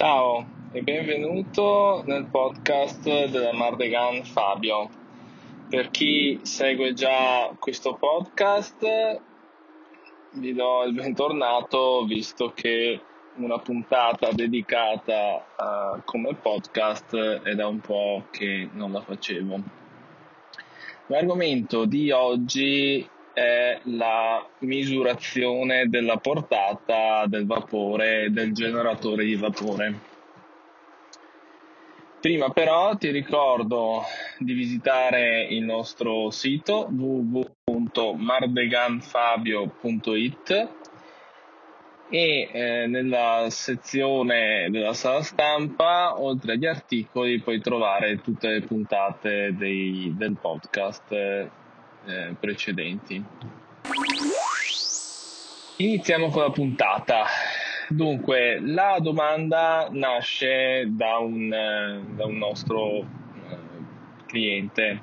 Ciao e benvenuto nel podcast della Mardegan Fabio. Per chi segue già questo podcast, vi do il bentornato visto che una puntata dedicata uh, come podcast è da un po' che non la facevo. L'argomento di oggi è la misurazione della portata del vapore del generatore di vapore. Prima però ti ricordo di visitare il nostro sito www.mardeganfabio.it e eh, nella sezione della sala stampa, oltre agli articoli, puoi trovare tutte le puntate dei, del podcast eh, precedenti. Iniziamo con la puntata. Dunque, la domanda nasce da un, eh, da un nostro eh, cliente,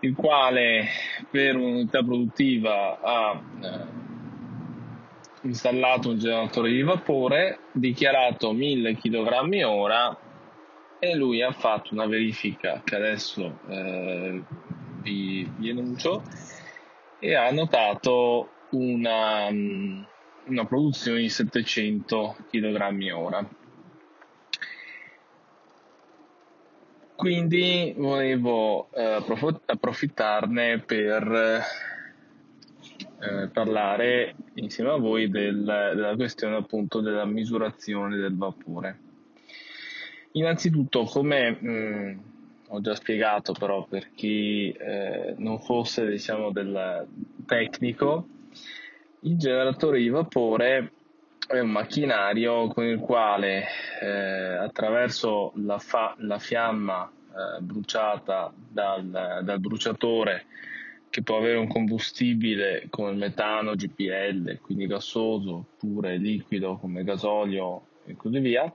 il quale per un'unità produttiva ha eh, installato un generatore di vapore, dichiarato 1000 kg ora e lui ha fatto una verifica che adesso eh, vi, vi enuncio e ha notato una una produzione di 700 kg ora. Quindi volevo eh, approfittarne per eh, parlare insieme a voi del, della questione appunto della misurazione del vapore. Innanzitutto, come mh, mm, ho già spiegato però per chi eh, non fosse diciamo del tecnico, il generatore di vapore è un macchinario con il quale eh, attraverso la, fa- la fiamma eh, bruciata dal, dal, bruciatore che può avere un combustibile come il metano, GPL, quindi gassoso, oppure liquido come gasolio e così via,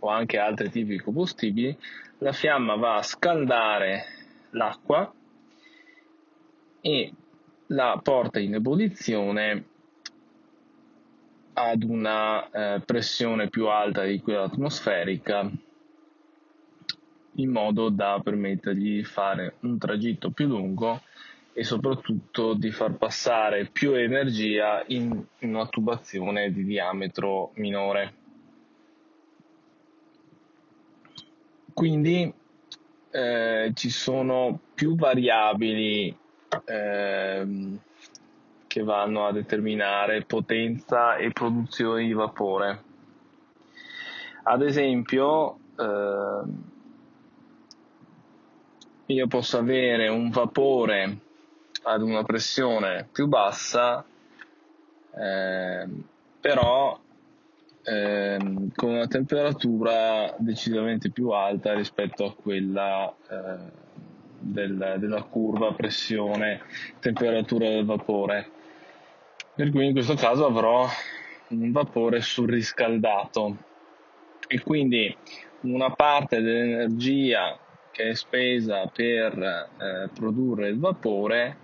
o anche altri tipi di combustibili, la fiamma va a scaldare l'acqua e la porta in ebollizione ad una eh, pressione più alta di quella atmosferica in modo da permettergli di fare un tragitto più lungo e soprattutto di far passare più energia in, una tubazione di diametro minore. Quindi eh, ci sono più variabili eh, che vanno a determinare potenza e produzione di vapore. Ad esempio, eh, io posso avere un vapore ad una pressione più bassa, eh, però eh, con una temperatura decisamente più alta rispetto a quella eh, del, della curva pressione temperatura del vapore per cui in questo caso avrò un vapore surriscaldato e quindi una parte dell'energia che è spesa per eh, produrre il vapore,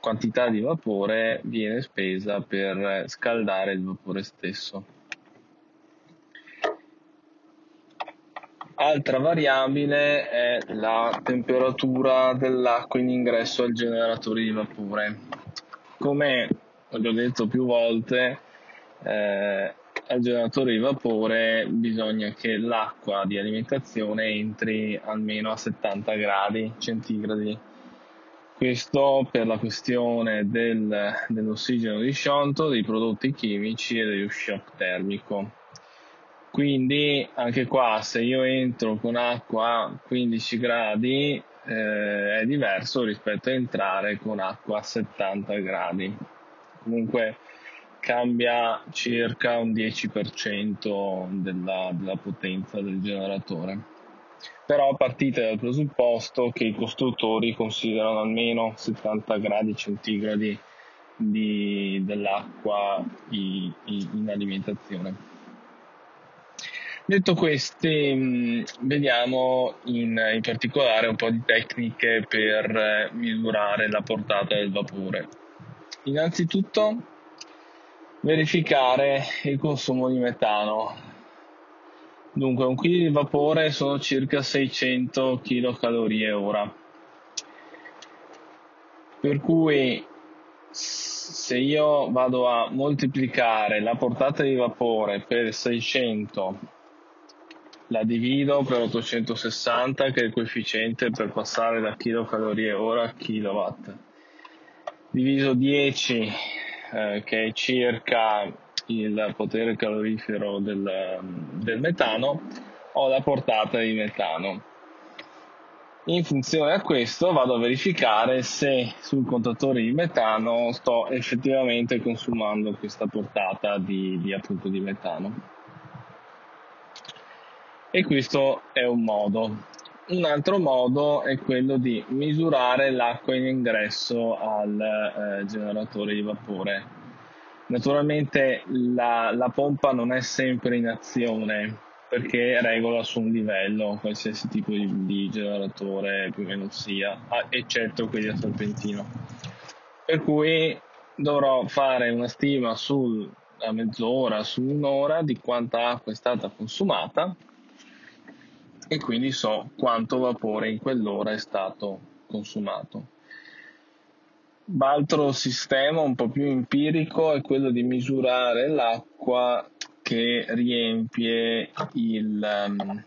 quantità di vapore, viene spesa per scaldare il vapore stesso. Altra variabile è la temperatura dell'acqua in ingresso al generatore di vapore. Come l'ho detto più volte, eh, al generatore di vapore bisogna che l'acqua di alimentazione entri almeno a 70 gradi centigradi. Questo per la questione del, dell'ossigeno di sciolto, dei prodotti chimici e dello shock termico. Quindi anche qua se io entro con acqua a 15 gradi eh, è diverso rispetto a entrare con acqua a 70 gradi comunque cambia circa un 10% della, della potenza del generatore però partite dal presupposto che i costruttori considerano almeno 70 gradi centigradi di, dell'acqua in, in alimentazione. Detto questo, mm, vediamo in, in, particolare un po' di tecniche per eh, misurare la portata del vapore. Innanzitutto, verificare il consumo di metano. Dunque, un chilo di vapore sono circa 600 kcal ora. Per cui se io vado a moltiplicare la portata di vapore per 600 la divido per 860 che è il coefficiente per passare da kcal ora a kilowatt. Diviso 10 eh, che è circa il potere calorifero del, del metano ho la portata di metano. In funzione a questo vado a verificare se sul contatore di metano sto effettivamente consumando questa portata di, di, appunto, di metano e questo è un modo. Un altro modo è quello di misurare l'acqua in ingresso al eh, generatore di vapore. Naturalmente la, la, pompa non è sempre in azione perché regola su un livello qualsiasi tipo di, di generatore più o meno sia, eccetto quelli a serpentino. Per cui dovrò fare una stima sulla mezz'ora, su un'ora di quanta acqua è stata consumata e quindi so quanto vapore in quell'ora è stato consumato. L'altro sistema un po' più empirico è quello di misurare l'acqua che riempie il, um,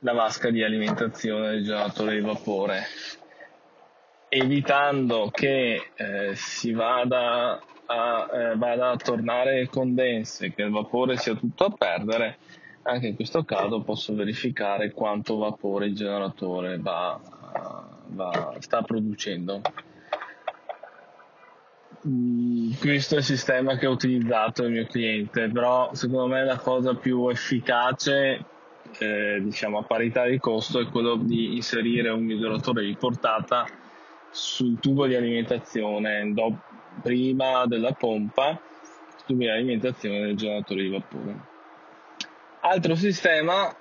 la vasca di alimentazione del generatore di vapore, evitando che eh, si vada a, eh, vada a tornare condense, che il vapore sia tutto a perdere anche in questo caso posso verificare quanto vapore il generatore va, va, sta producendo. Mm, questo è il sistema che ha utilizzato il mio cliente, però secondo me la cosa più efficace, eh, diciamo a parità di costo, è quello di inserire un misuratore di portata sul tubo di alimentazione do, prima della pompa, sul tubo di alimentazione del generatore di vapore. Altro sistema,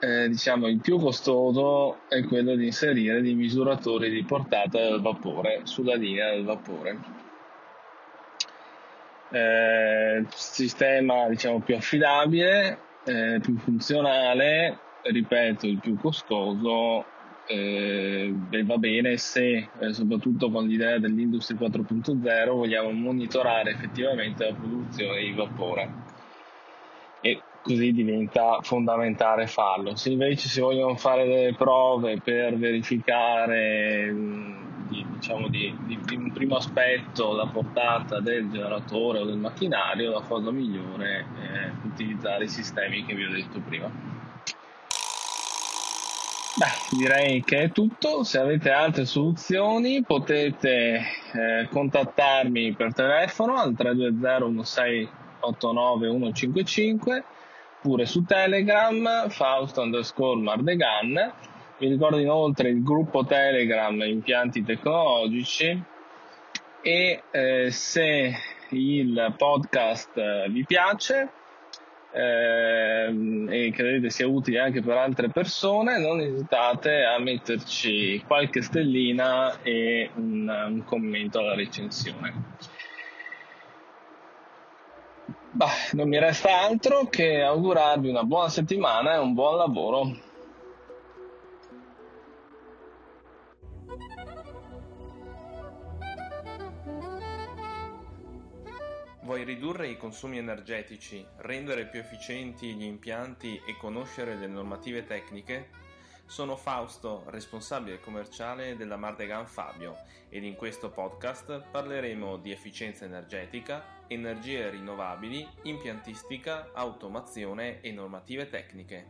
eh, diciamo il più costoso, è quello di inserire dei misuratori di portata del vapore sulla linea del vapore. Eh, sistema diciamo più affidabile, eh, più funzionale, ripeto, il più costoso eh, va bene se, eh, soprattutto con l'idea dell'Industria 4.0, vogliamo monitorare effettivamente la produzione di vapore. Così diventa fondamentale farlo. Se invece si vogliono fare delle prove per verificare di, diciamo, di, di, di, un primo aspetto la portata del generatore o del macchinario, la cosa migliore è utilizzare i sistemi che vi ho detto prima. Beh, direi che è tutto. Se avete altre soluzioni potete eh, contattarmi per telefono al 320 1689 155 oppure su Telegram, Faust underscore Mardegan. Vi ricordo inoltre il gruppo Telegram Impianti Tecnologici e eh, se il podcast eh, vi piace eh, e credete sia utile anche per altre persone, non esitate a metterci qualche stellina e un, un commento alla recensione. Bah, non mi resta altro che augurarvi una buona settimana e un buon lavoro. Vuoi ridurre i consumi energetici, rendere più efficienti gli impianti e conoscere le normative tecniche? Sono Fausto, responsabile commerciale della Mardegan Fabio ed in questo podcast parleremo di efficienza energetica, energie rinnovabili, impiantistica, automazione e normative tecniche.